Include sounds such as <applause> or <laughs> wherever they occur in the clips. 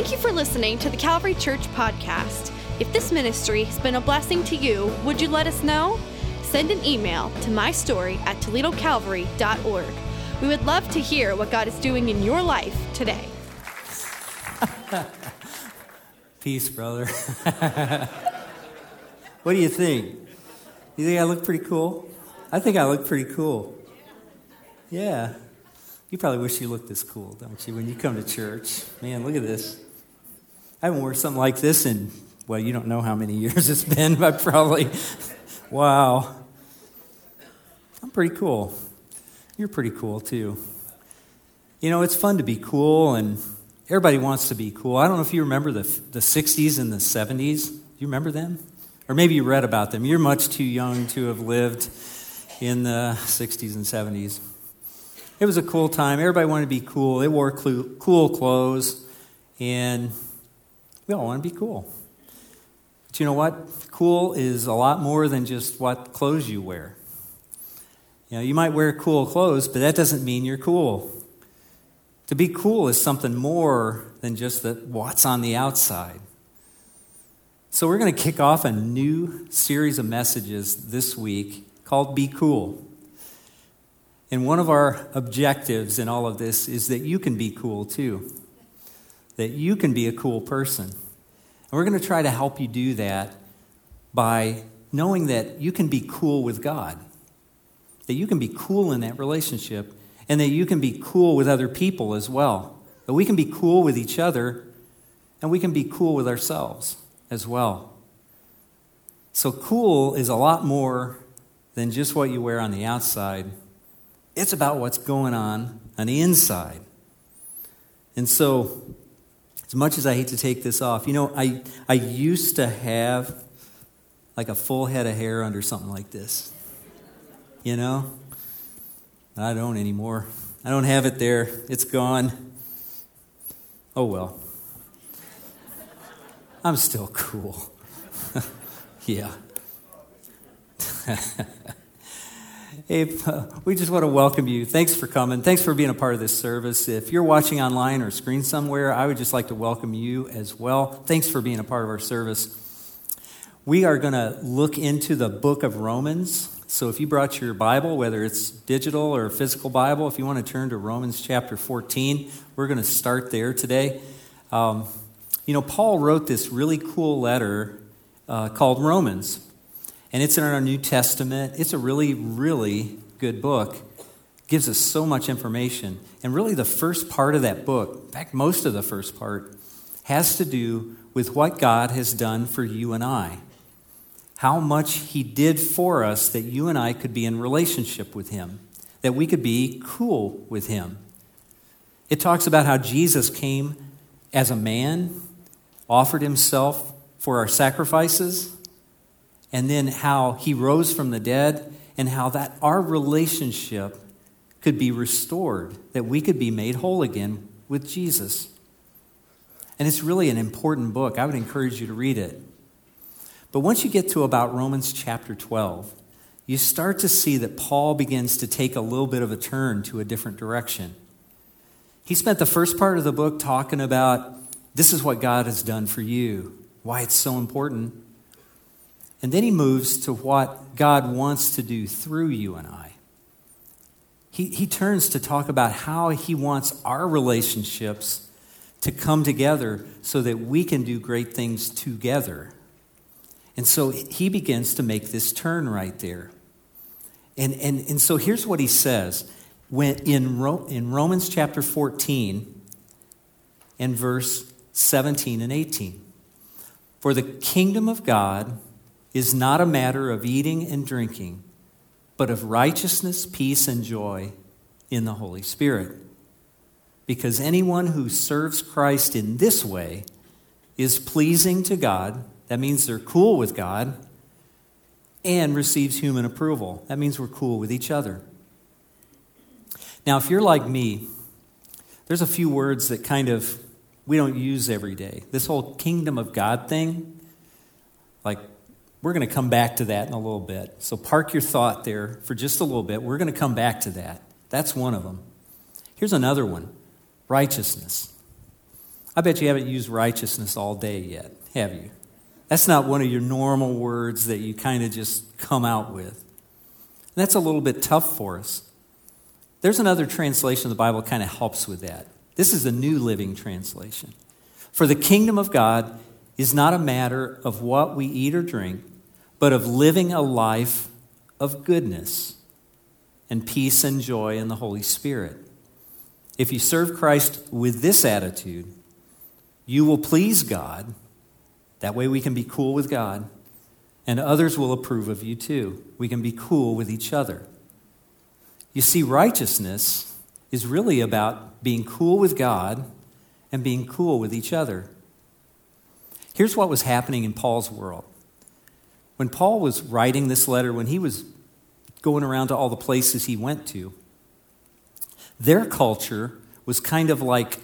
Thank you for listening to the Calvary Church podcast. If this ministry has been a blessing to you, would you let us know? Send an email to mystory at toledocalvary.org. We would love to hear what God is doing in your life today. <laughs> Peace, brother. <laughs> what do you think? You think I look pretty cool? I think I look pretty cool. Yeah. You probably wish you looked this cool, don't you, when you come to church? Man, look at this. I haven't worn something like this in, well, you don't know how many <laughs> years it's been, but probably, wow. I'm pretty cool. You're pretty cool, too. You know, it's fun to be cool, and everybody wants to be cool. I don't know if you remember the, the 60s and the 70s. Do you remember them? Or maybe you read about them. You're much too young to have lived in the 60s and 70s. It was a cool time. Everybody wanted to be cool. They wore cool clothes, and we all want to be cool. But you know what? Cool is a lot more than just what clothes you wear. You know, you might wear cool clothes, but that doesn't mean you're cool. To be cool is something more than just the, what's on the outside. So, we're going to kick off a new series of messages this week called Be Cool. And one of our objectives in all of this is that you can be cool too, that you can be a cool person. And we're going to try to help you do that by knowing that you can be cool with God, that you can be cool in that relationship, and that you can be cool with other people as well. That we can be cool with each other, and we can be cool with ourselves as well. So, cool is a lot more than just what you wear on the outside it's about what's going on on the inside. And so, as much as I hate to take this off, you know, I, I used to have like a full head of hair under something like this. You know? I don't anymore. I don't have it there. It's gone. Oh well. I'm still cool. <laughs> yeah. <laughs> Hey, <laughs> we just want to welcome you. Thanks for coming. Thanks for being a part of this service. If you're watching online or screen somewhere, I would just like to welcome you as well. Thanks for being a part of our service. We are going to look into the book of Romans. So if you brought your Bible, whether it's digital or physical Bible, if you want to turn to Romans chapter 14, we're going to start there today. Um, you know, Paul wrote this really cool letter uh, called Romans and it's in our New Testament. It's a really, really good book. It gives us so much information. And really, the first part of that book, in fact, most of the first part, has to do with what God has done for you and I. How much He did for us that you and I could be in relationship with Him, that we could be cool with Him. It talks about how Jesus came as a man, offered Himself for our sacrifices, and then how he rose from the dead, and how that our relationship could be restored, that we could be made whole again with Jesus. And it's really an important book. I would encourage you to read it. But once you get to about Romans chapter 12, you start to see that Paul begins to take a little bit of a turn to a different direction. He spent the first part of the book talking about this is what God has done for you, why it's so important. And then he moves to what God wants to do through you and I. He, he turns to talk about how he wants our relationships to come together so that we can do great things together. And so he begins to make this turn right there. And, and, and so here's what he says when, in, Ro, in Romans chapter 14 and verse 17 and 18. For the kingdom of God is not a matter of eating and drinking, but of righteousness, peace, and joy in the Holy Spirit. Because anyone who serves Christ in this way is pleasing to God. That means they're cool with God and receives human approval. That means we're cool with each other. Now, if you're like me, there's a few words that kind of we don't use every day. This whole kingdom of God thing, like we're going to come back to that in a little bit. So park your thought there for just a little bit. We're going to come back to that. That's one of them. Here's another one righteousness. I bet you haven't used righteousness all day yet, have you? That's not one of your normal words that you kind of just come out with. That's a little bit tough for us. There's another translation of the Bible kind of helps with that. This is the New Living Translation. For the kingdom of God is not a matter of what we eat or drink, but of living a life of goodness and peace and joy in the Holy Spirit. If you serve Christ with this attitude, you will please God. That way we can be cool with God, and others will approve of you too. We can be cool with each other. You see, righteousness is really about being cool with God and being cool with each other. Here's what was happening in Paul's world. When Paul was writing this letter, when he was going around to all the places he went to, their culture was kind of like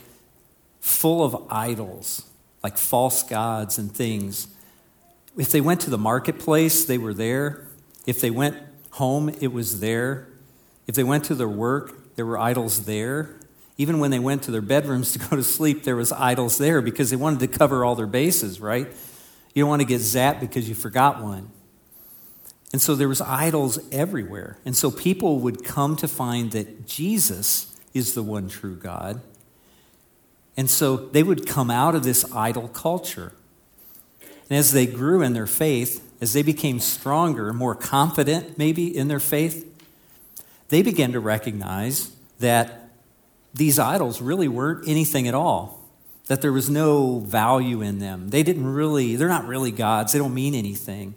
full of idols, like false gods and things. If they went to the marketplace, they were there. If they went home, it was there. If they went to their work, there were idols there. Even when they went to their bedrooms <laughs> to go to sleep, there was idols there because they wanted to cover all their bases, right? You don't want to get zapped because you forgot one. And so there was idols everywhere. And so people would come to find that Jesus is the one true God. And so they would come out of this idol culture. And as they grew in their faith, as they became stronger, more confident maybe in their faith, they began to recognize that these idols really weren't anything at all, that there was no value in them. They didn't really, they're not really gods, they don't mean anything.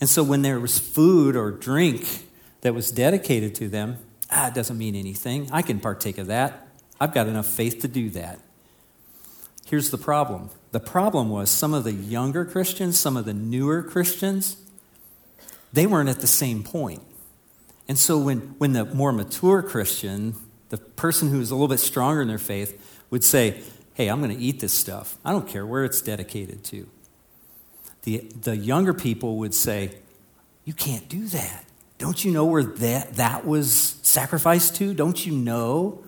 And so when there was food or drink that was dedicated to them, ah, it doesn't mean anything. I can partake of that. I've got enough faith to do that. Here's the problem the problem was some of the younger Christians, some of the newer Christians, they weren't at the same point. And so when, when the more mature Christian, the person who's a little bit stronger in their faith, would say, Hey, I'm going to eat this stuff. I don't care where it's dedicated to. The, the younger people would say, You can't do that. Don't you know where that, that was sacrificed to? Don't you know?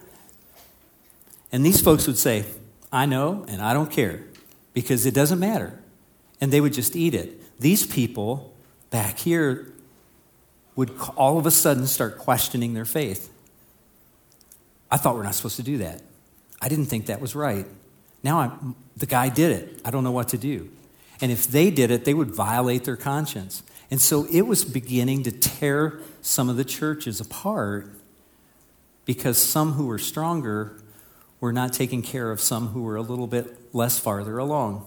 And these folks would say, I know and I don't care because it doesn't matter. And they would just eat it. These people back here would all of a sudden start questioning their faith. I thought we're not supposed to do that. I didn't think that was right. Now I'm, the guy did it. I don't know what to do. And if they did it, they would violate their conscience. And so it was beginning to tear some of the churches apart because some who were stronger were not taking care of some who were a little bit less farther along.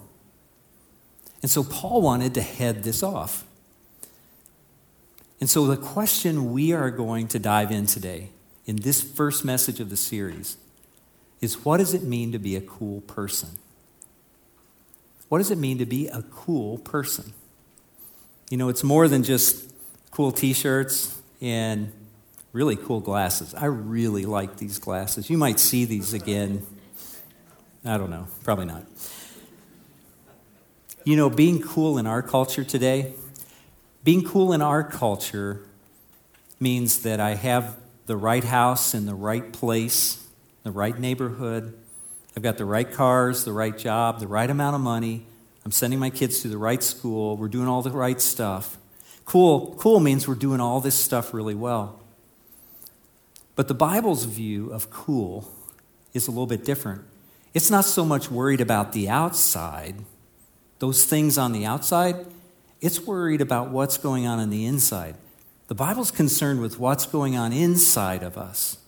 And so Paul wanted to head this off. And so, the question we are going to dive in today, in this first message of the series, is what does it mean to be a cool person? What does it mean to be a cool person? You know, it's more than just cool t shirts and really cool glasses. I really like these glasses. You might see these again. I don't know, probably not. You know, being cool in our culture today, being cool in our culture means that I have the right house in the right place, the right neighborhood. I've got the right cars, the right job, the right amount of money. I'm sending my kids to the right school. We're doing all the right stuff. Cool, cool means we're doing all this stuff really well. But the Bible's view of cool is a little bit different. It's not so much worried about the outside, those things on the outside. It's worried about what's going on in the inside. The Bible's concerned with what's going on inside of us.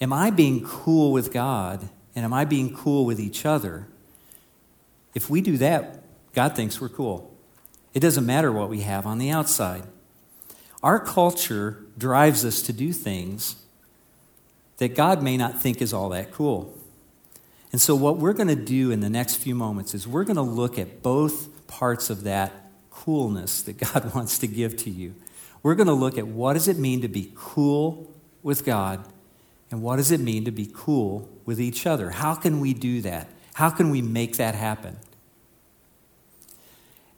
Am I being cool with God and am I being cool with each other? If we do that, God thinks we're cool. It doesn't matter what we have on the outside. Our culture drives us to do things that God may not think is all that cool. And so, what we're going to do in the next few moments is we're going to look at both parts of that coolness that God <laughs> wants to give to you. We're going to look at what does it mean to be cool with God and what does it mean to be cool with each other? How can we do that? How can we make that happen?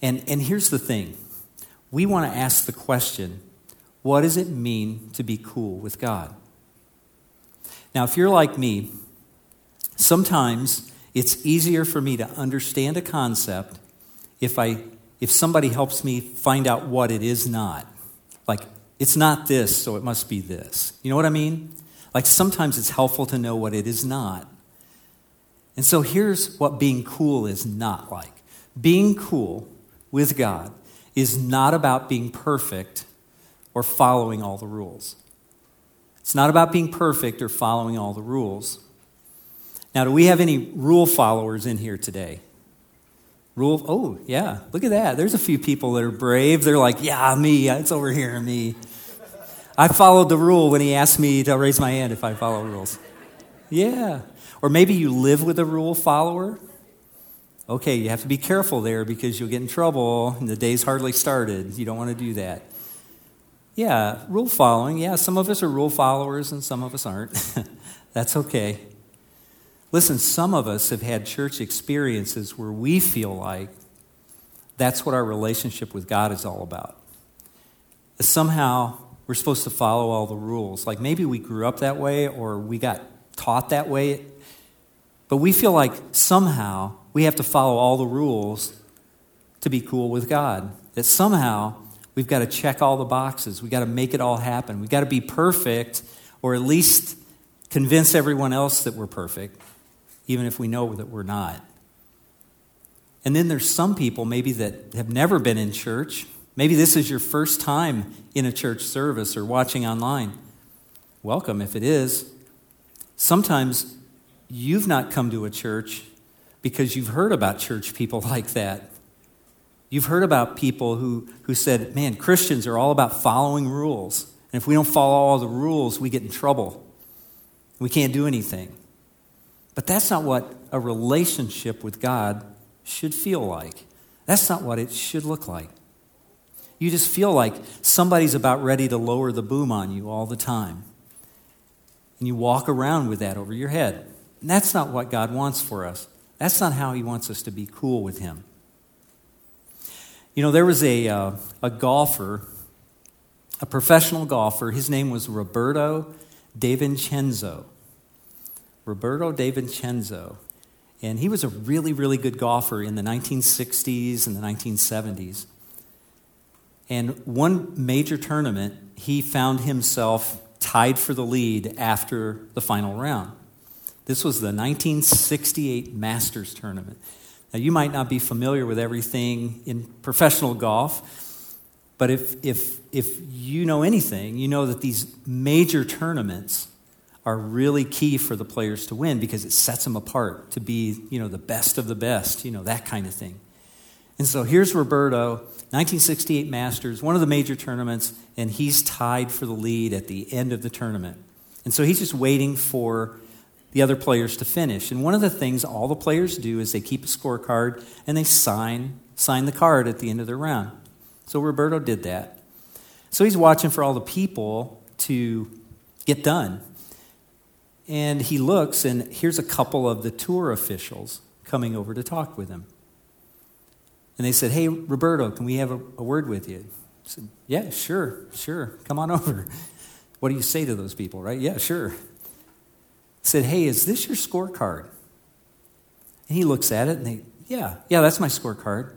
And, and here's the thing we want to ask the question what does it mean to be cool with God? Now, if you're like me, sometimes It's easier for me to understand a concept if, I, if somebody helps me find out what it is not. Like, it's not this, so it must be this. You know what I mean? Like, sometimes it's helpful to know what it is not. And so here's what being cool is not like being cool with God is not about being perfect or following all the rules. It's not about being perfect or following all the rules. Now, do we have any rule followers in here today? Rule, oh, yeah, look at that. There's a few people that are brave. They're like, yeah, me, it's over here, me. I followed the rule when he asked me to raise my hand if I follow rules. Yeah. Or maybe you live with a rule follower. Okay, you have to be careful there because you'll get in trouble and the day's hardly started. You don't want to do that. Yeah, rule following. Yeah, some of us are rule followers and some of us aren't. <laughs> That's okay. Listen, some of us have had church experiences where we feel like that's what our relationship with God is all about. Somehow we're supposed to follow all the rules. Like maybe we grew up that way or we got taught that way, but we feel like somehow we have to follow all the rules to be cool with God. That somehow we've got to check all the boxes, we've got to make it all happen, we've got to be perfect or at least convince everyone else that we're perfect even if we know that we're not. And then there's some people maybe that have never been in church. Maybe this is your first time in a church service or watching online. Welcome if it is. Sometimes you've not come to a church because you've heard about church people <laughs> like that. You've heard about people who, who said, man, Christians are all about following rules. And if we don't follow all the rules, we get in trouble. We can't do anything. But that's not what a relationship with God should feel like. That's not what it should look like. You just feel like somebody's about ready to lower the boom on you all the time. And you walk around with that over your head. And that's not what God wants for us. That's not how He wants us to be cool with Him. You know, there was a, uh, a golfer, a professional golfer. His name was Roberto DiVincenzo. Roberto DiVincenzo. And he was a really, really good golfer in the 1960s and the 1970s. And one major tournament, he found himself tied for the lead after the final round. This was the 1968 Masters tournament. Now, you might not be familiar with everything in professional golf, but if, if, if you know anything, you know that these major tournaments are really key for the players to win because it sets them apart to be, you know, the best of the best, you know, that kind of thing. And so here's Roberto, 1968 Masters, one of the major tournaments, and he's tied for the lead at the end of the tournament. And so he's just waiting for the other players to finish. And one of the things all the players do is they keep a scorecard and they sign sign the card at the end of the round. So Roberto did that. So he's watching for all the people to get done. And he looks, and here's a couple of the tour officials coming over to talk with him. And they said, Hey, Roberto, can we have a, a word with you? I said, Yeah, sure, sure. Come on <laughs> over. What do you say to those people, right? Yeah, sure. I said, Hey, is this your scorecard? And he looks at it and they, Yeah, yeah, that's my scorecard.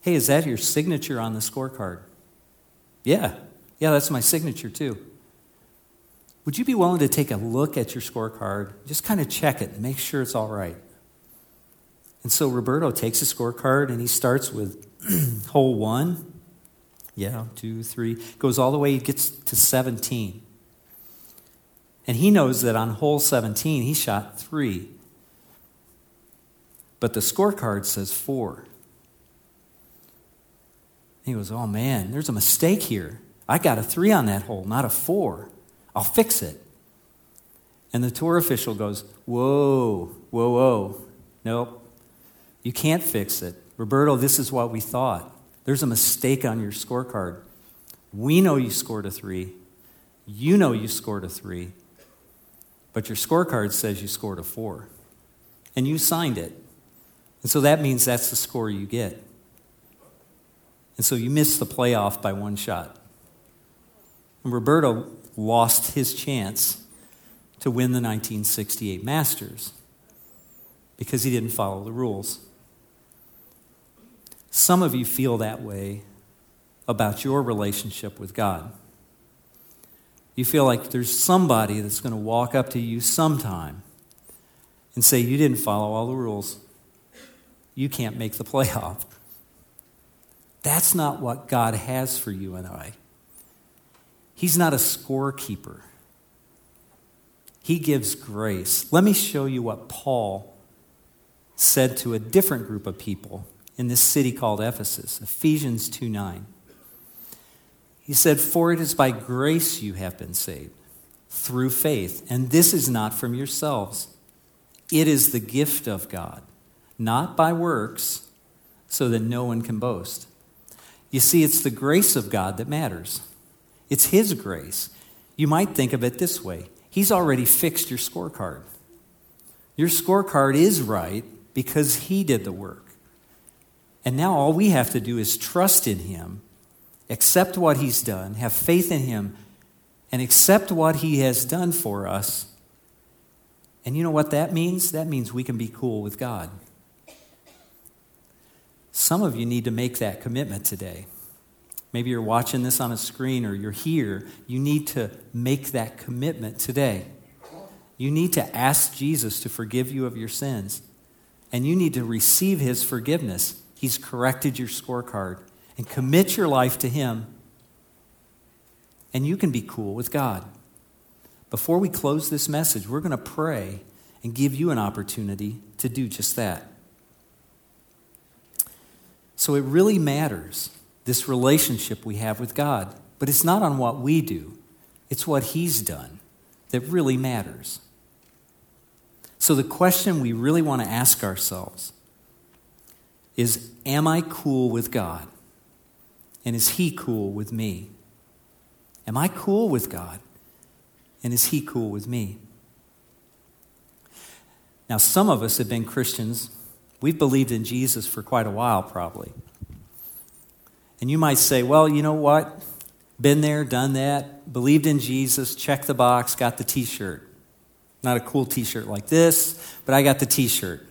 Hey, is that your signature on the scorecard? Yeah, yeah, that's my signature too. Would you be willing to take a look at your scorecard? Just kind of check it and make sure it's all right. And so Roberto takes a scorecard and he starts with <clears throat> hole one. Yeah, two, three. Goes all the way, he gets to 17. And he knows that on hole 17, he shot three. But the scorecard says four. He goes, Oh man, there's a mistake here. I got a three on that hole, not a four. I'll fix it. And the tour official goes, Whoa, whoa, whoa. Nope. You can't fix it. Roberto, this is what we thought. There's a mistake on your scorecard. We know you scored a three. You know you scored a three. But your scorecard says you scored a four. And you signed it. And so that means that's the score you get. And so you missed the playoff by one shot. And Roberto lost his chance to win the 1968 Masters. because he didn't follow the rules. Some of you feel that way about your relationship with God. You feel like there's somebody that's going to walk up to you sometime and say, You didn't follow all the rules. You can't make the <laughs> playoff. That's not what God has for you and I. He's not a scorekeeper, He gives grace. Let me show you what Paul said to a different group of people in this city called Ephesus, Ephesians 2 9. He said, For it is by grace you have been saved, through faith, and this is not from yourselves. It is the gift of God, not by works, so that no one can boast. You see, it's the grace of God that matters. It's His grace. You might think of it this way He's already fixed your scorecard. Your scorecard is right because He did the work. And now all we have to do is trust in Him, accept what He's done, have faith in Him, and accept what He has done for us. And you know what that means? That means we can be cool with God. Some of you need to make that commitment today. Maybe you're watching this on a screen or you're here. You need to make that commitment today. You need to ask Jesus to forgive you of your sins. And you need to receive his forgiveness. He's corrected your scorecard. And commit your life to Him. And you can be cool with God. Before we close this message, we're going to pray and give you an opportunity to do just that. So it really matters, this relationship we have with God. But it's not on what we do, it's what He's done that really matters. So the question we really want to ask ourselves is Am I cool with God? And is He cool with me? Am I cool with God? And is He cool with me? Now, some of us have been Christians. We've believed in Jesus for quite a while, probably. And you might say, well, you know what? Been there, done that, believed in Jesus, checked the box, got the t shirt. Not a cool t shirt like this, but I got the t shirt.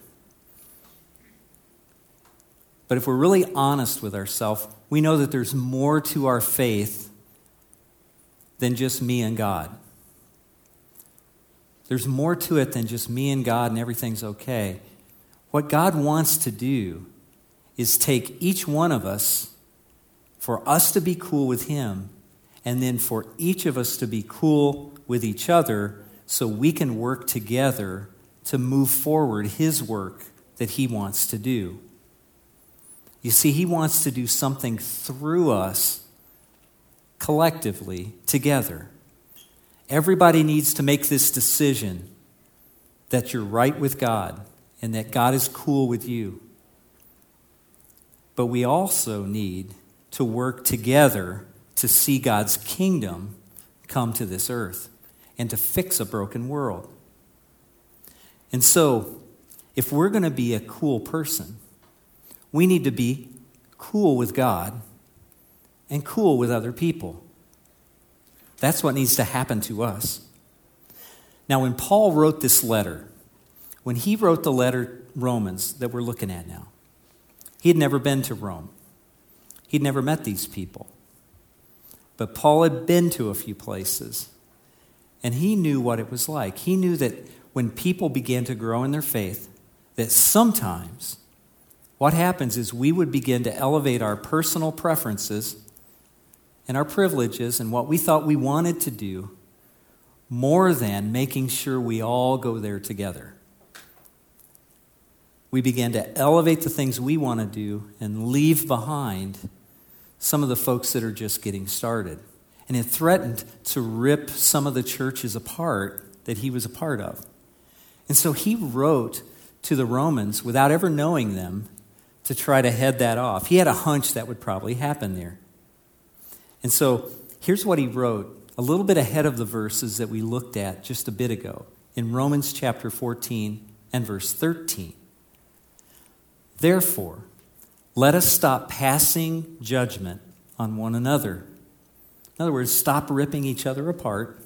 But if we're really honest with ourselves, we know that there's more to our faith than just me and God. There's more to it than just me and God and everything's okay. What God wants to do is take each one of us, for us to be cool with Him, and then for each of us to be cool with each other so we can work together to move forward His work that He wants to do. You see, He wants to do something through us collectively together. Everybody needs to make this decision that you're right with God and that God is cool with you. But we also need to work together to see God's kingdom come to this earth and to fix a broken world. And so, if we're going to be a cool person, we need to be cool with God and cool with other people. That's what needs to happen to us. Now, when Paul wrote this letter, when he wrote the letter Romans that we're looking at now, he had never been to Rome. He'd never met these people. But Paul had been to a few places, and he knew what it was like. He knew that when people began to grow in their faith, that sometimes what happens is we would begin to elevate our personal preferences and our privileges and what we thought we wanted to do more than making sure we all go there together. We began to elevate the things we want to do and leave behind some of the folks that are just getting started. And it threatened to rip some of the churches apart that he was a part of. And so he wrote to the Romans without ever knowing them to try to head that off. He had a hunch that would probably happen there. And so here's what he wrote a little bit ahead of the verses that we looked at just a bit ago in Romans chapter 14 and verse 13. Therefore, let us stop passing judgment on one another. In other words, stop ripping each other apart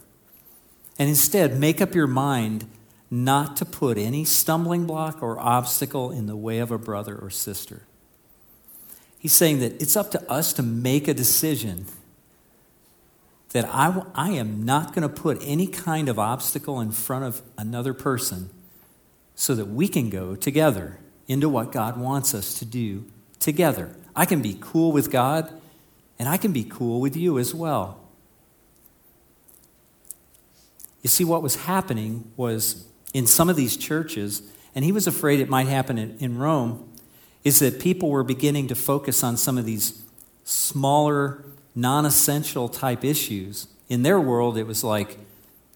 and instead make up your mind not to put any stumbling block or obstacle in the way of a brother or sister. He's saying that it's up to us to make a decision that I, I am not going to put any kind of obstacle in front of another person so that we can go together into what God wants us to do together. I can be cool with God, and I can be cool with you as well. You see, what was happening was in some of these churches, and he was afraid it might happen in, in Rome, is that people were beginning to focus on some of these smaller, non essential type issues. In their world, it was like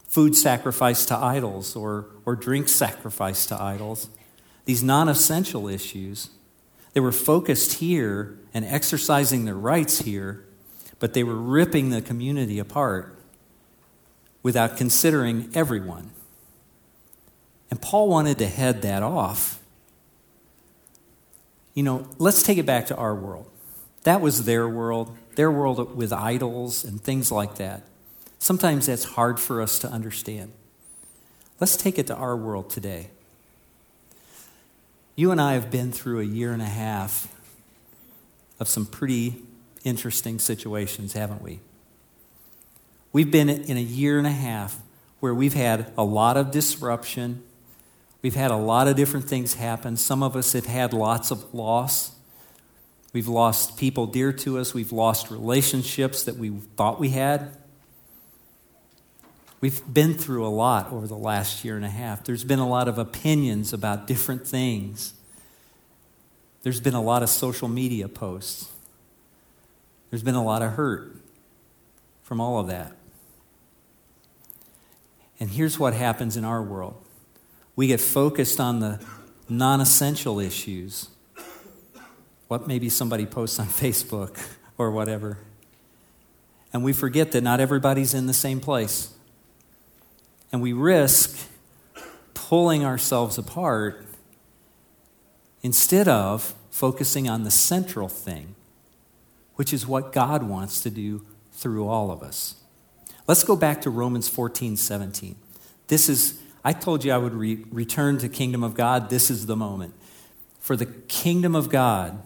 food sacrifice to idols or, or drink sacrifice to idols. These non essential issues. They were focused here and exercising their rights here, but they were ripping the community apart without considering everyone. And Paul wanted to head that off. You know, let's take it back to our world. That was their world, their world with idols and things like that. Sometimes that's hard for us to understand. Let's take it to our world today. You and I have been through a year and a half of some pretty interesting situations, haven't we? We've been in a year and a half where we've had a lot of disruption, We've had a lot of different things happen. Some of us have had lots of loss. We've lost people dear to us. We've lost relationships that we thought we had. We've been through a lot over the last year and a half. There's been a lot of opinions about different things. There's been a lot of social media posts. There's been a lot of hurt from all of that. And here's what happens in our world we get focused on the non essential issues. What maybe somebody posts on <laughs> Facebook or whatever. And we forget that not everybody's in the same place. And we risk pulling ourselves apart instead of focusing on the central thing, which is what God wants to do through all of us. Let's go back to Romans 14 17. This is I told you I would re- return to kingdom of God. This is the moment. For the kingdom of God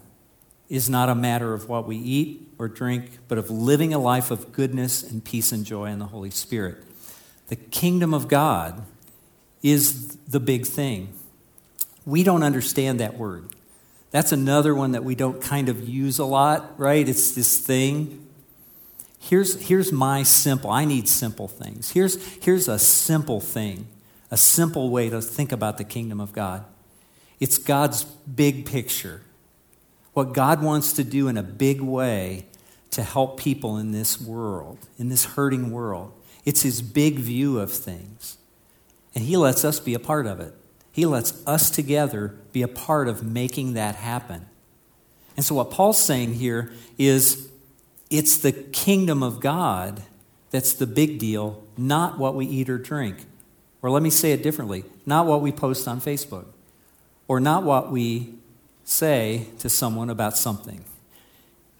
is not a matter of what we eat or drink, but of living a life of goodness and peace and joy in the Holy Spirit. The kingdom of God is the big thing. We don't understand that word. That's another one that we don't kind of use a lot, right? It's this thing. Here's, here's my simple, I need simple things. Here's, here's a simple thing a simple way to think about the kingdom of God. It's God's big picture. What God wants to do in a big way to help people in this world, in this hurting world. It's His big view of things. And He lets us be a part of it. He lets us together be a part of making that happen. And so, what Paul's saying here is it's the kingdom of God that's the big deal, not what we eat or drink. Or let me say it differently not what we post on Facebook, or not what we say to someone about something.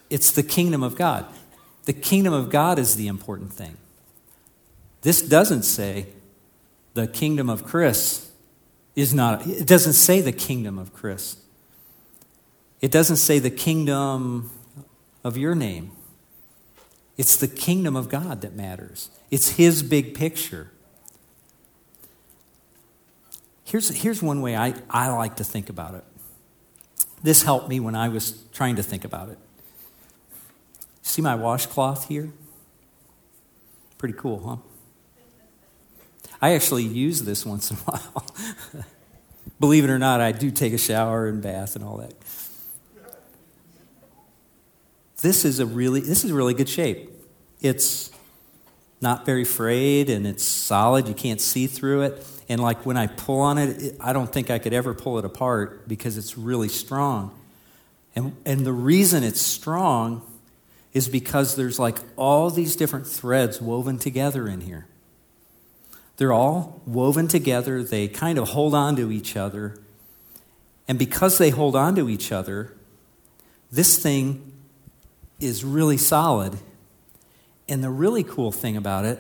It's the kingdom of God. The kingdom of God is the important thing. This doesn't say the kingdom of Chris is not, it doesn't say the kingdom of Chris. It doesn't say the kingdom of your name. It's the kingdom of God that matters. It's His big picture. Here's, here's one way I, I like to think about it. This helped me when I was trying to think about it. See my washcloth here? Pretty cool, huh? I actually use this once in a <laughs> while. Believe it or not, I do take a shower and bath and all that. This is a really this is really good shape. It's not very frayed and it's solid. You can't see through it. And like when I pull on it, I don't think I could ever pull it apart because it's really strong. And, and the reason it's strong is because there's like all these different threads woven together in here. They're all woven together, they kind of hold on to each other. And because they hold on to each other, this thing is really solid. And the really cool thing about it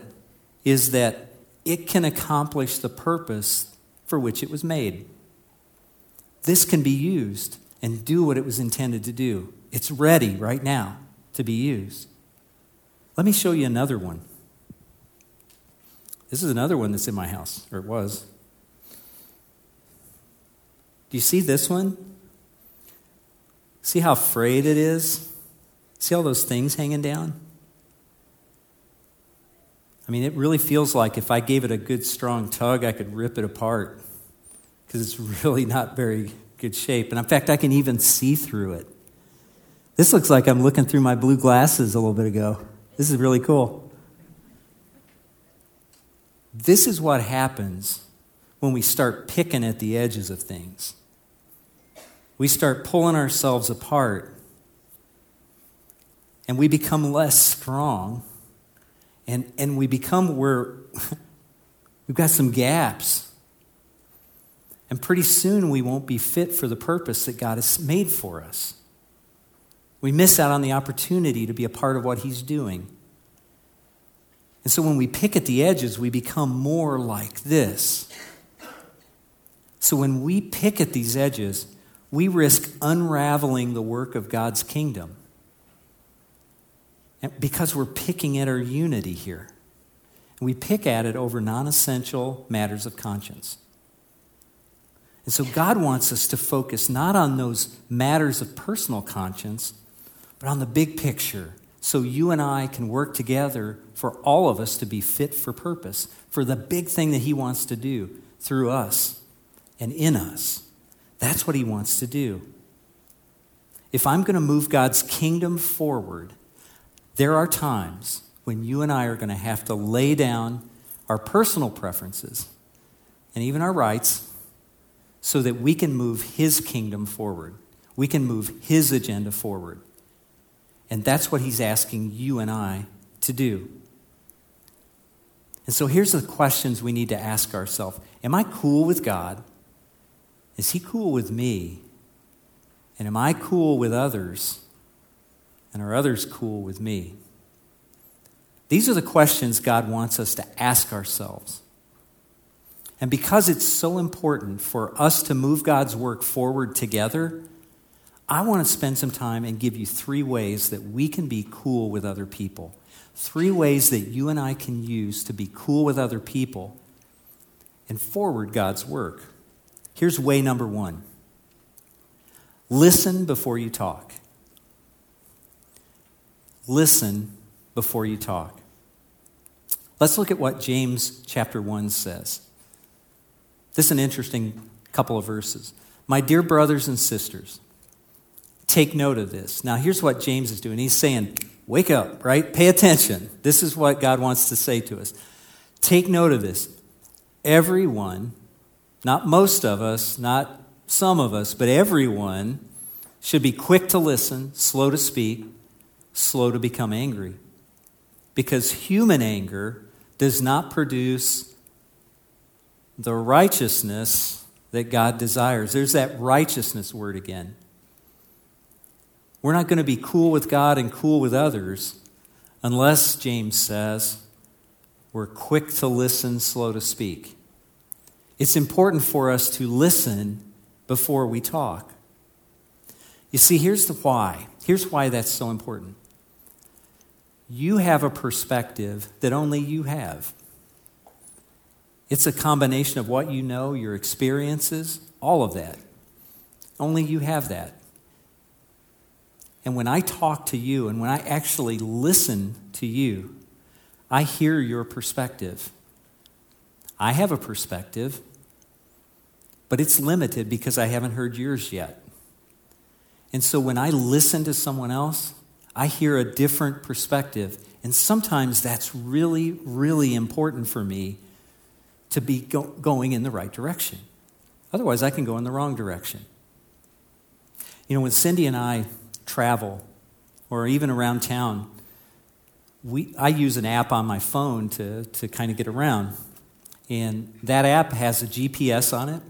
is that it can accomplish the purpose for which it was made. This can be used and do what it was intended to do. It's ready right now to be used. Let me show you another one. This is another one that's in my house, or it was. Do you see this one? See how frayed it is? See all those things hanging down? I mean, it really feels like if I gave it a good strong tug, I could rip it apart because it's <laughs> really not very good shape. And in fact, I can even see through it. This looks like I'm looking through my blue glasses a little bit ago. This is really cool. This is what happens when we start picking at the edges of things. We start pulling ourselves apart and we become less strong and, and we become where <laughs> we've got some gaps. And pretty soon we won't be fit for the purpose that God has made for us. We miss out on the opportunity to be a part of what He's doing. And so when we pick at the edges, we become more like this. So when we pick at these edges, we risk unraveling the work of God's kingdom because we're picking at our unity here. We pick at it over non essential matters of conscience. And so God wants us to focus not on those matters of personal conscience, but on the big picture so you and I can work together for all of us to be fit for purpose, for the big thing that He wants to do through us and in us. That's what He wants to do. If I'm going to move God's kingdom forward, there are times when you and I are going to have to lay down our personal preferences and even our rights so that we can move His kingdom forward. We can move His agenda forward. And that's what He's asking you and I to do. And so here's the questions we need to ask ourselves Am I cool with God? Is He cool with me? And am I cool with others? And are others cool with me? These are the questions God wants us to ask ourselves. And because it's so important for us to move God's work forward together, I want to spend some time and give you three ways that we can be cool with other people. Three ways that you and I can use to be cool with other people and forward God's work. Here's way number one listen before you talk. Listen before you talk. Let's look at what James chapter 1 says. This is an interesting couple of verses. My dear brothers and sisters, take note of this. Now, here's what James is doing. He's saying, Wake up, right? Pay attention. This is what God wants to say to us. Take note of this. Everyone, not most of us, not some of us, but everyone should be quick to listen, slow to speak, slow to become angry. Because human anger does not produce the righteousness that God desires. There's that righteousness word again. We're not going to be cool with God and cool with others unless, James says, we're quick to listen, slow to speak. It's important for us to listen before we talk. You see, here's the why. Here's why that's so important you have a perspective that only you have. It's a combination of what you know, your experiences, all of that. Only you have that. And when I talk to you and when I actually listen to you, I hear your perspective. I have a perspective, but it's limited because I haven't heard yours yet. And so when I listen to someone else, I hear a different perspective. And sometimes that's really, really important for me to be go- going in the right direction. Otherwise, I can go in the wrong direction. You know, when Cindy and I travel, or even around town, we, I use an app on my phone to, to kind of get around. And that app has a GPS on it.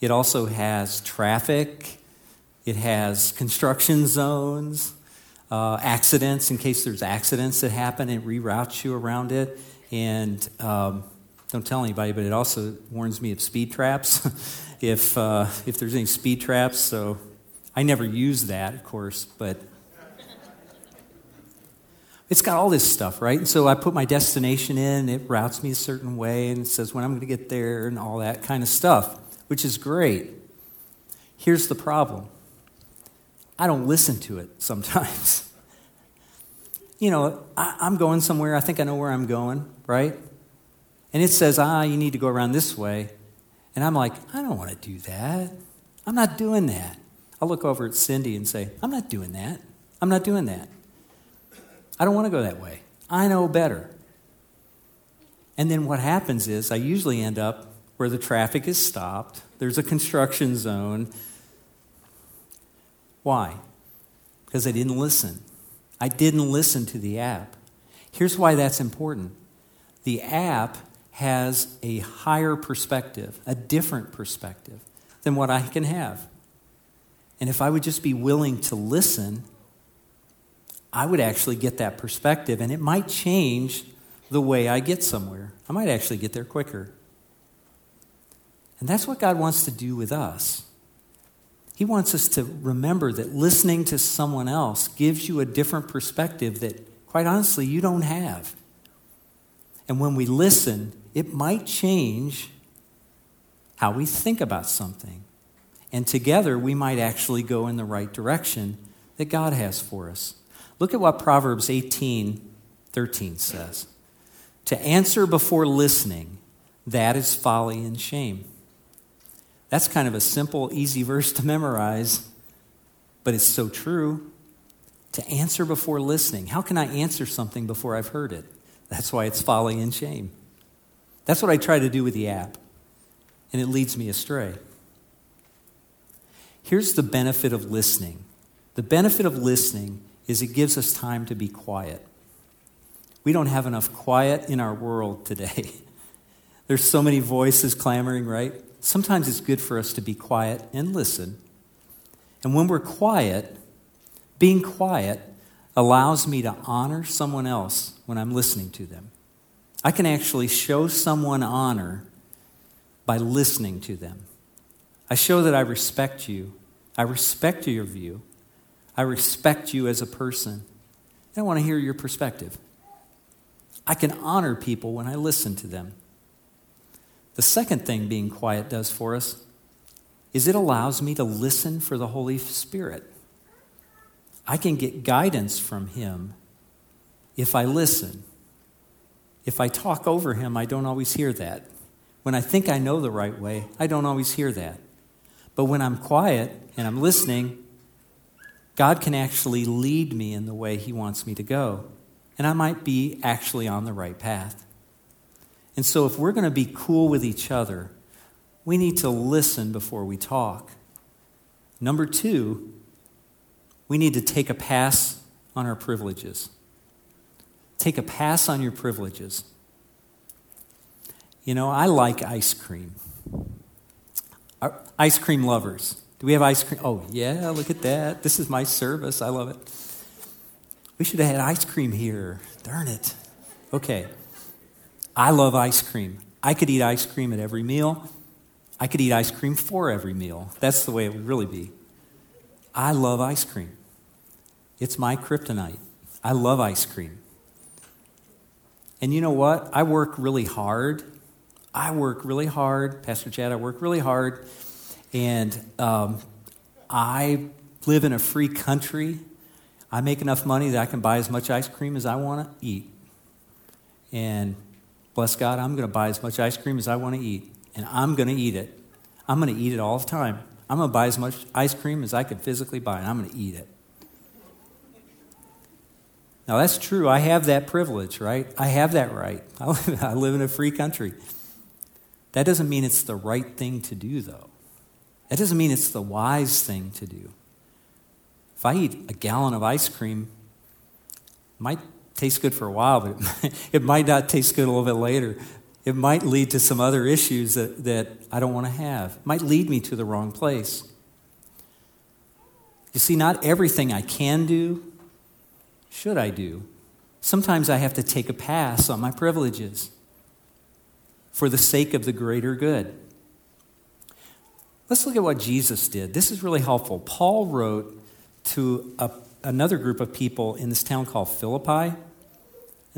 It also has traffic, it has construction <laughs> zones, uh, accidents in case there's accidents that happen It reroutes you around it. And um, Don't tell anybody, but it also warns me of speed traps. <laughs> if, uh, if there's any speed traps, so I never use that, of course, but it's got all this stuff, right? And so I put my destination in, it routes me a certain way, and it says when I'm going to get there and all that kind of stuff, which is great. Here's the problem I don't listen to it sometimes. <laughs> you know, I, am going somewhere, I think I know where I'm going, right? And it says, ah, you need to go around this way. And I'm like, I don't want to do that. I'm not doing that. I'll look over at Cindy and say, I'm not doing that. I'm not doing that. I don't want to go that way. I know better. And then what happens is I usually end up where the traffic is stopped, there's a construction zone. Why? Because I didn't listen. I didn't listen to the app. Here's why that's important the app has a higher perspective, a different perspective than what I can have. And if I would just be willing to listen, I would actually get that perspective, and it might change the way I get somewhere. I might actually get there quicker. And that's what God wants to do with us. He wants us to remember that listening to someone else gives you a different perspective that, quite honestly, you don't have. And when we listen, it might change how we think about something. And together, we might actually go in the right direction that God has for us. Look at what Proverbs 18 13 says. To answer before listening, that is folly and shame. That's kind of a simple, easy verse to memorize, but it's so true. To answer before listening. How can I answer something before I've heard it? That's why it's folly and shame. That's what I try to do with the app, and it leads me astray. Here's the benefit of listening the benefit of listening is it gives us time to be quiet. We don't have enough quiet in our world today. <laughs> There's so many voices clamoring, right? Sometimes it's good for us to be quiet and listen. And when we're quiet, being quiet allows me to honor someone else when I'm listening to them. I can actually show someone honor by listening to them. I show that I respect you. I respect your view. I respect you as a person. I want to hear your perspective. I can honor people when I listen to them. The second thing being quiet does for us is it allows me to listen for the Holy Spirit. I can get guidance from Him if I listen. If I talk over Him, I don't always hear that. When I think I know the right way, I don't always hear that. But when I'm quiet and I'm listening, God can actually lead me in the way He wants me to go. And I might be actually on the right path. And so, if we're going to be cool with each other, we need to listen before we talk. Number two, we need to take a pass on our privileges. Take a pass on your privileges. You know, I like ice cream. Our ice cream lovers. Do we have ice cream? Oh, yeah, look at that. This is my service. I love it. We should have had ice cream here. Darn it. Okay. I love ice cream. I could eat ice cream at every meal. I could eat ice cream for every meal. That's the way it would really be. I love ice cream. It's my kryptonite. I love ice cream. And you know what? I work really hard. I work really hard. Pastor Chad, I work really hard and um, I live in a free country. I make enough money that I can buy as much ice cream as I want to eat. And bless God, I'm going to buy as much ice cream as I want to eat. And I'm going to eat it. I'm going to eat it all the time. I'm going to buy as much ice cream as I could physically buy, and I'm going to eat it. Now, that's true. I have that privilege, right? I have that right. <laughs> I live in a free country. That doesn't mean it's the right thing to do, though. That doesn't mean it's the wise thing to do. If I eat a gallon of ice cream, might taste good for a while, but <laughs> it might not taste good a little bit later. It might lead to some other issues that, that I don't want to have. It might lead me to the wrong place. You see, not everything I can do should I do. Sometimes I have to take a pass on my privileges. for the sake of the greater good. Let's look at what Jesus did. This is really helpful. Paul wrote to a, another group of people in this town called Philippi,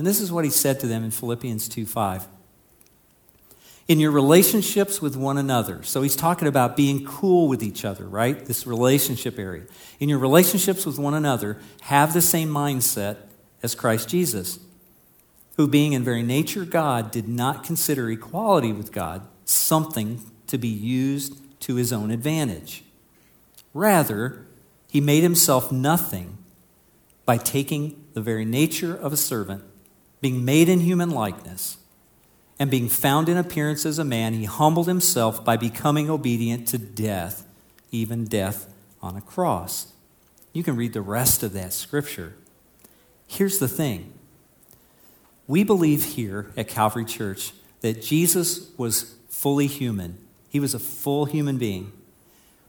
and this is what he said to them in Philippians 2 5 in your relationships with one another. So he's talking about being cool with each other, right? This relationship area. In your relationships with one another, have the same mindset as Christ Jesus, who, being in very nature God, did not consider equality with God something to be used to his own advantage. Rather, he made himself nothing by taking the very nature of a servant, being made in human likeness and being found in appearance as a man, he humbled himself by becoming obedient to death, even death on a cross. You can read the rest of that scripture. Here's the thing we believe here at Calvary Church that Jesus was fully human, he was a full human being.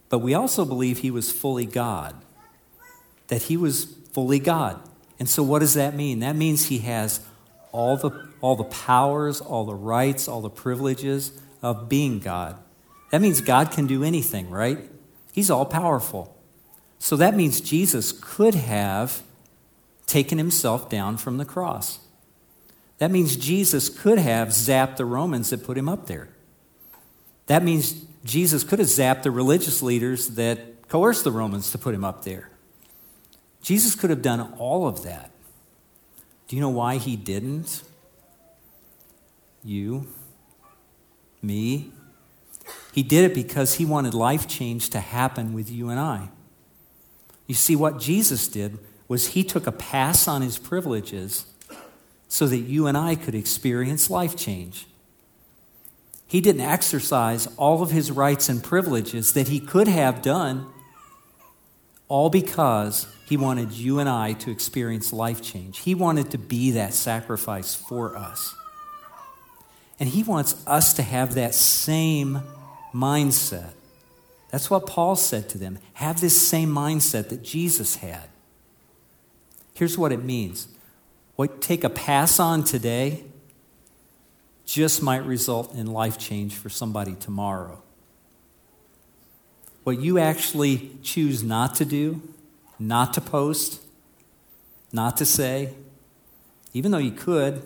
But we also believe he was fully God, that he was fully God. And so, what does that mean? That means he has all the, all the powers, all the rights, all the privileges of being God. That means God can do anything, right? He's all powerful. So that means Jesus could have taken himself down from the cross. That means Jesus could have zapped the Romans that put him up there. That means Jesus could have zapped the religious leaders that coerced the Romans to put him up there. Jesus could have done all of that. Do you know why he didn't? You, me. He did it because he wanted life change to happen with you and I. You see, what Jesus did was he took a pass on his privileges so that you and I could experience life change. He didn't exercise all of his rights and privileges that he could have done, all because he wanted you and I to experience life change. He wanted to be that sacrifice for us. And He wants us to have that same mindset. That's what Paul said to them. Have this same mindset that Jesus had. Here's what it means what take a pass on today just might result in life change for somebody tomorrow. What you actually choose not to do not to post, not to say, even though you could,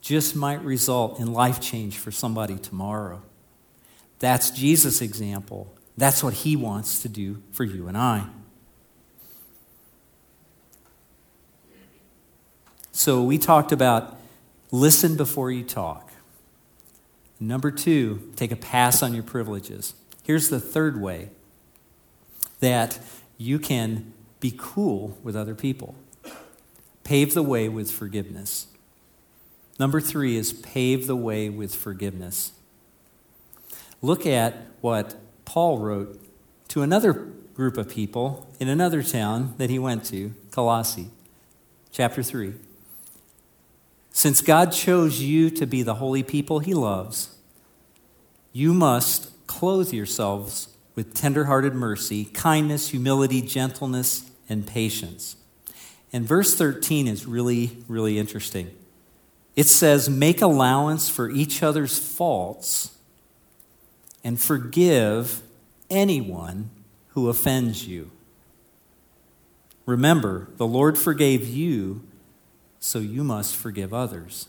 just might result in life change for somebody tomorrow. That's Jesus' example. That's what he wants to do for you and I. So we talked about listen before you talk. Number two, take a pass on your privileges. Here's the third way that you can be cool with other people. Pave the way with forgiveness. Number three is pave the way with forgiveness. Look at what Paul wrote to another group of people in another town that he went to, Colossae, chapter 3. Since God chose you to be the holy people he loves, you must clothe yourselves with tenderhearted mercy, kindness, humility, gentleness, and patience. And verse 13 is really, really interesting. It says, Make allowance for each other's faults and forgive anyone who offends you. Remember, the Lord forgave you, so you must forgive others.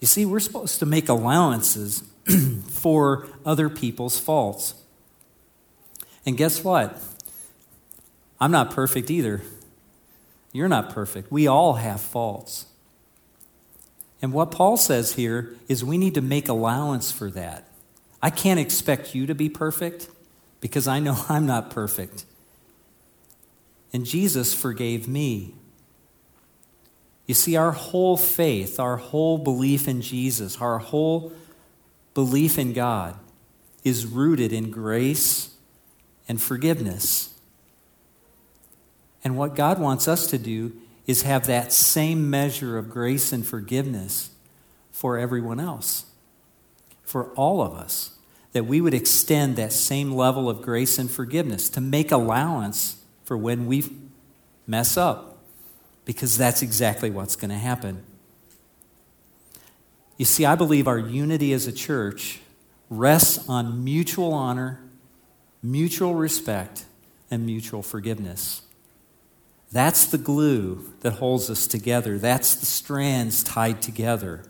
You see, we're supposed to make allowances <clears throat> for other people's faults. And guess what? I'm not perfect either. You're not perfect. We all have faults. And what Paul says here is we need to make allowance for that. I can't expect you to be perfect because I know <laughs> I'm not perfect. And Jesus forgave me. You see, our whole faith, our whole belief in Jesus, our whole belief in God is rooted in grace and forgiveness. And what God wants us to do is have that same measure of grace and forgiveness for everyone else, for all of us. That we would extend that same level of grace and forgiveness to make allowance for when we mess up, because that's exactly what's going to happen. You see, I believe our unity as a church rests on mutual honor, mutual respect, and mutual forgiveness. That's the glue that holds us together. That's the strands tied together.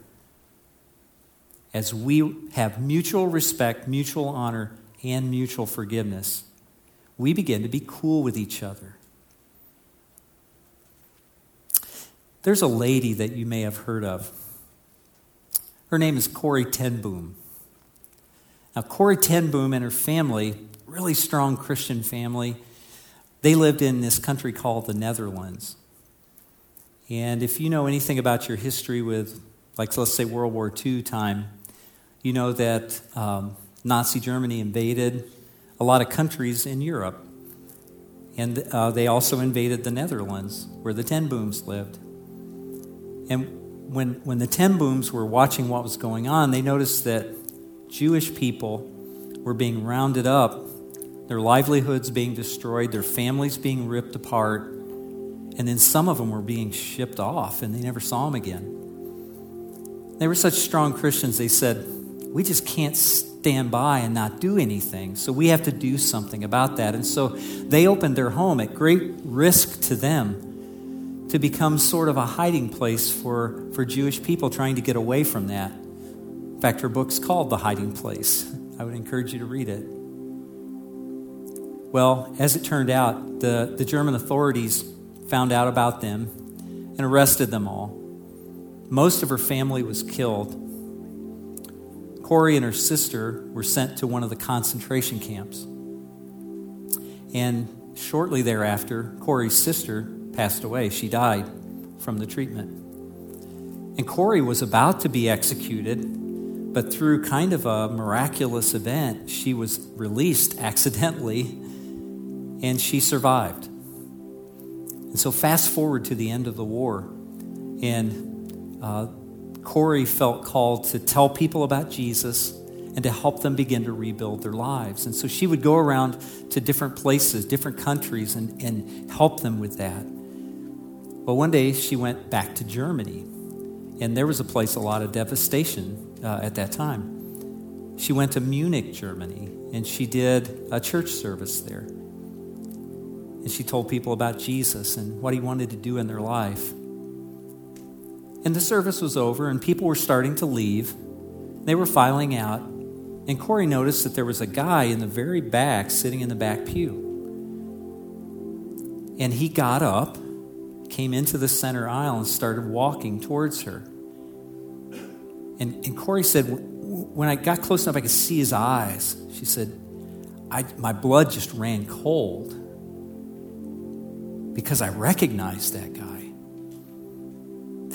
As we have mutual respect, mutual honor, and mutual forgiveness, we begin to be cool with each other. There's a lady that you may have heard of. Her name is Corrie ten Boom. Now, Corrie ten Boom and her family, really strong Christian family, they lived in this country called the Netherlands. And if you know anything about your history with, like, let's say World War II time, you know that um, Nazi Germany invaded a lot of countries in Europe. And uh, they also invaded the Netherlands, where the Ten Booms lived. And when, when the Ten Booms were watching what was going on, they noticed that Jewish people were being rounded up, their livelihoods being destroyed, their families being ripped apart, and then some of them were being shipped off, and they never saw them again. They were such strong Christians, they said, We just can't stand by and not do anything. So we have to do something about that. And so they opened their home at great risk to them to become sort of a hiding place for, for Jewish people trying to get away from that. In fact, her book's called The Hiding Place. I would encourage you to read it. Well, as it turned out, the, the German authorities found out about them and arrested them all. Most of her family was killed Corrie and her sister were sent to one of the concentration camps. And shortly thereafter, Corrie's sister passed away. She died from the treatment. And Corrie was about to be executed, but through kind of a miraculous event, she was released accidentally and she survived. And so, fast forward to the end of the war, and uh, Corrie felt called to tell people about Jesus and to help them begin to rebuild their lives. And so she would go around to different places, different countries, and, and help them with that. Well, one day she went back to Germany, and there was a place, a lot of devastation uh, at that time. She went to Munich, Germany, and she did a church service there. And she told people about Jesus and what he wanted to do in their life. And the service was over, and people were starting to leave. They were filing out. And Corrie noticed that there was a guy in the very back sitting in the back pew. And he got up, came into the center aisle, and started walking towards her. And, and Corrie said, When I got close enough, I could see his eyes. She said, My blood just ran cold because I recognized that guy.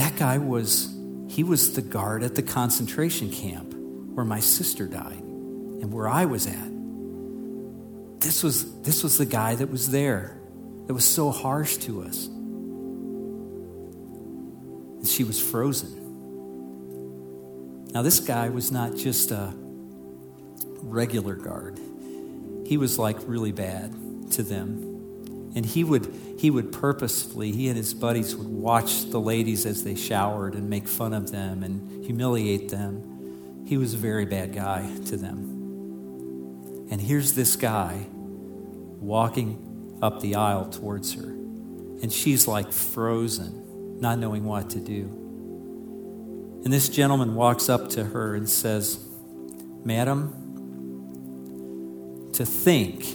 That guy was, he was the guard at the concentration camp where my sister died and where I was at. This was, this was the guy that was there, that was so harsh to us. And she was frozen. Now, this guy was not just a regular guard, he was like really bad to them. And he would, he would purposefully, he and his buddies would watch the ladies as they showered and make fun of them and humiliate them. He was a very bad guy to them. And here's this guy walking up the aisle towards her. And she's like frozen, not knowing what to do. And this gentleman walks up to her and says, Madam, to think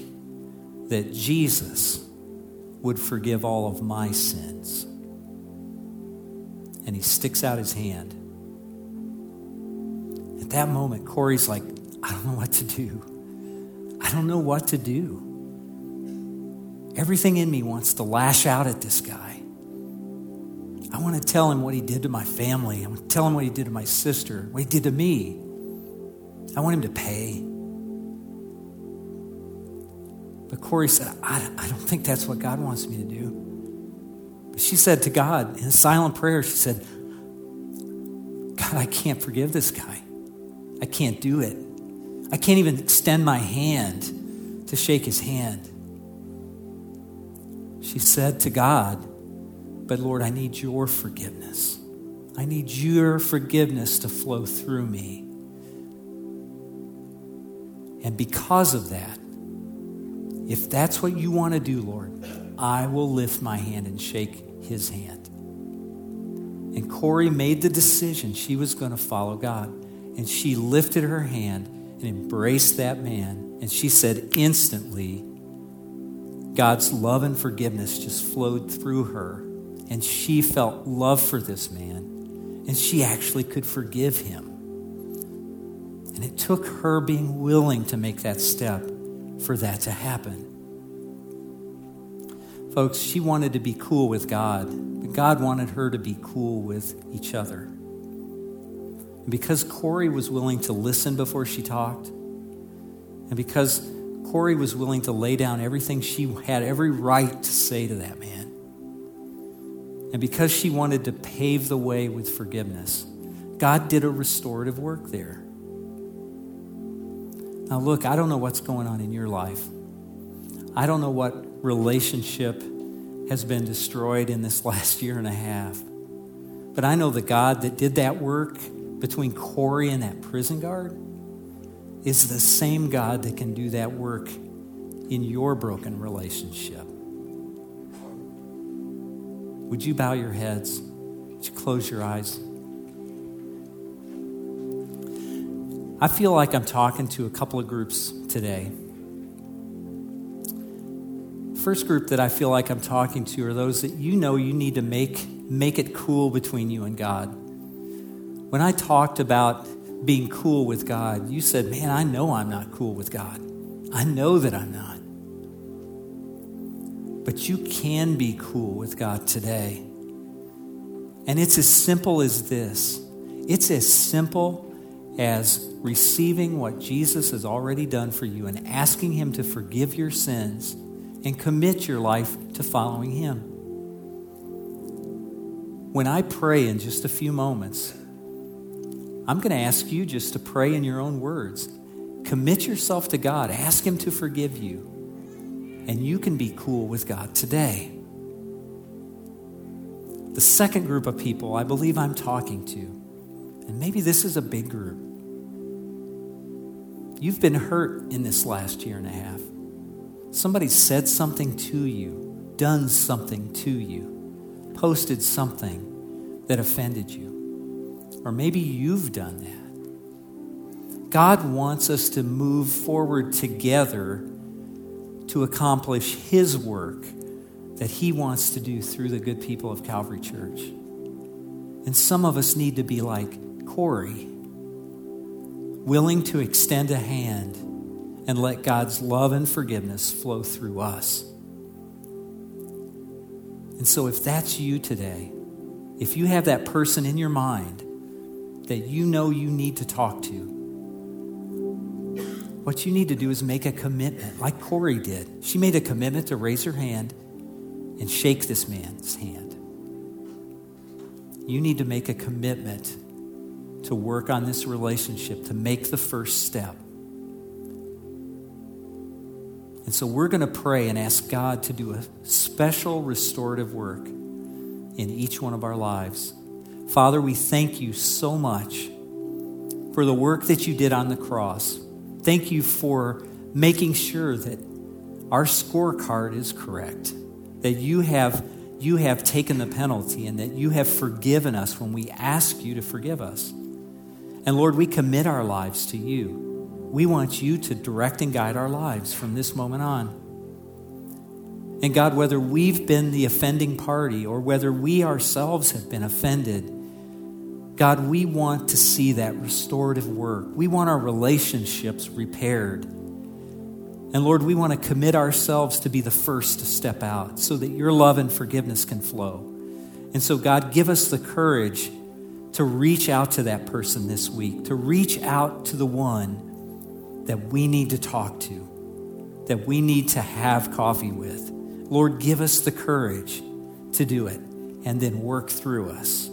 that Jesus would forgive all of my sins. And he sticks out his hand. At that moment, Corrie's like, I don't know what to do. I don't know what to do. Everything in me wants to lash out at this guy. I want to tell him what he did to my family. I want to tell him what he did to my sister, what he did to me. I want him to pay. But Corrie said, I, I don't think that's what God wants me to do. But she said to God in a silent prayer, she said, God, I can't forgive this guy. I can't do it. I can't even extend my hand to shake his hand. She said to God, But Lord, I need your forgiveness. I need your forgiveness to flow through me. And because of that, if that's what you want to do, Lord, I will lift my hand and shake his hand. And Corrie made the decision she was going to follow God. And she lifted her hand and embraced that man. And she said instantly, God's love and forgiveness just flowed through her. And she felt love for this man. And she actually could forgive him. And it took her being willing to make that step for that to happen. Folks, she wanted to be cool with God, but God wanted her to be cool with each other. And because Corrie was willing to listen before she talked, and because Corrie was willing to lay down everything she had every right to say to that man, and because she wanted to pave the way with forgiveness, God did a restorative work there. Now, look, I don't know what's going on in your life. I don't know what relationship has been destroyed in this <laughs> last year and a half. But I know the God that did that work between Corrie and that prison guard is the same God that can do that work in your broken relationship. Would you bow your heads? Would you close your eyes? I feel like I'm talking to a couple of groups today. First group that I feel like I'm talking to are those that you know you need to make, make it cool between you and God. When I talked about being cool with God, you said, Man, I know I'm not cool with God. I know that I'm not. But you can be cool with God today. And it's as simple as this it's as simple as receiving what Jesus has already done for you and asking Him to forgive your sins and commit your life to following Him. When I pray in just a few moments, I'm going to ask you just to pray in your own words. Commit yourself to God, ask Him to forgive you, and you can be cool with God today. The second group of people I believe I'm talking to, and maybe this is a big group, You've been hurt in this last year and a half. Somebody said something to you, done something to you, posted something that offended you. Or maybe you've done that. God wants us to move forward together to accomplish His work that He wants to do through the good people of Calvary Church. And some of us need to be like Corrie willing to extend a hand and let God's love and forgiveness flow through us. And so, if that's you today, if you have that person in your mind that you know you need to talk to, what you need to do is make a commitment, like Corrie did. She made a commitment to raise her hand and shake this man's hand. You need to make a commitment to work on this relationship, to make the first step. And so we're going to pray and ask God to do a special restorative work in each one of our lives. Father, we thank you so much for the work that you did on the cross. Thank you for making sure that our scorecard is correct, that you have, you have taken the penalty, and that you have forgiven us when we ask you to forgive us. And Lord, we commit our lives to you. We want you to direct and guide our lives from this moment on. And God, whether we've been the offending party or whether we ourselves have been offended, God, we want to see that restorative work. We want our relationships repaired. And Lord, we want to commit ourselves to be the first to step out so that your love and forgiveness can flow. And so, God, give us the courage to reach out to that person this week, to reach out to the one that we need to talk to, that we need to have coffee with. Lord, give us the courage to do it and then work through us.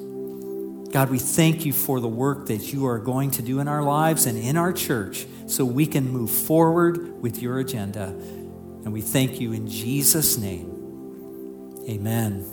God, we thank you for the work that you are going to do in our lives and in our church so we can move forward with your agenda. And we thank you in Jesus' name. Amen.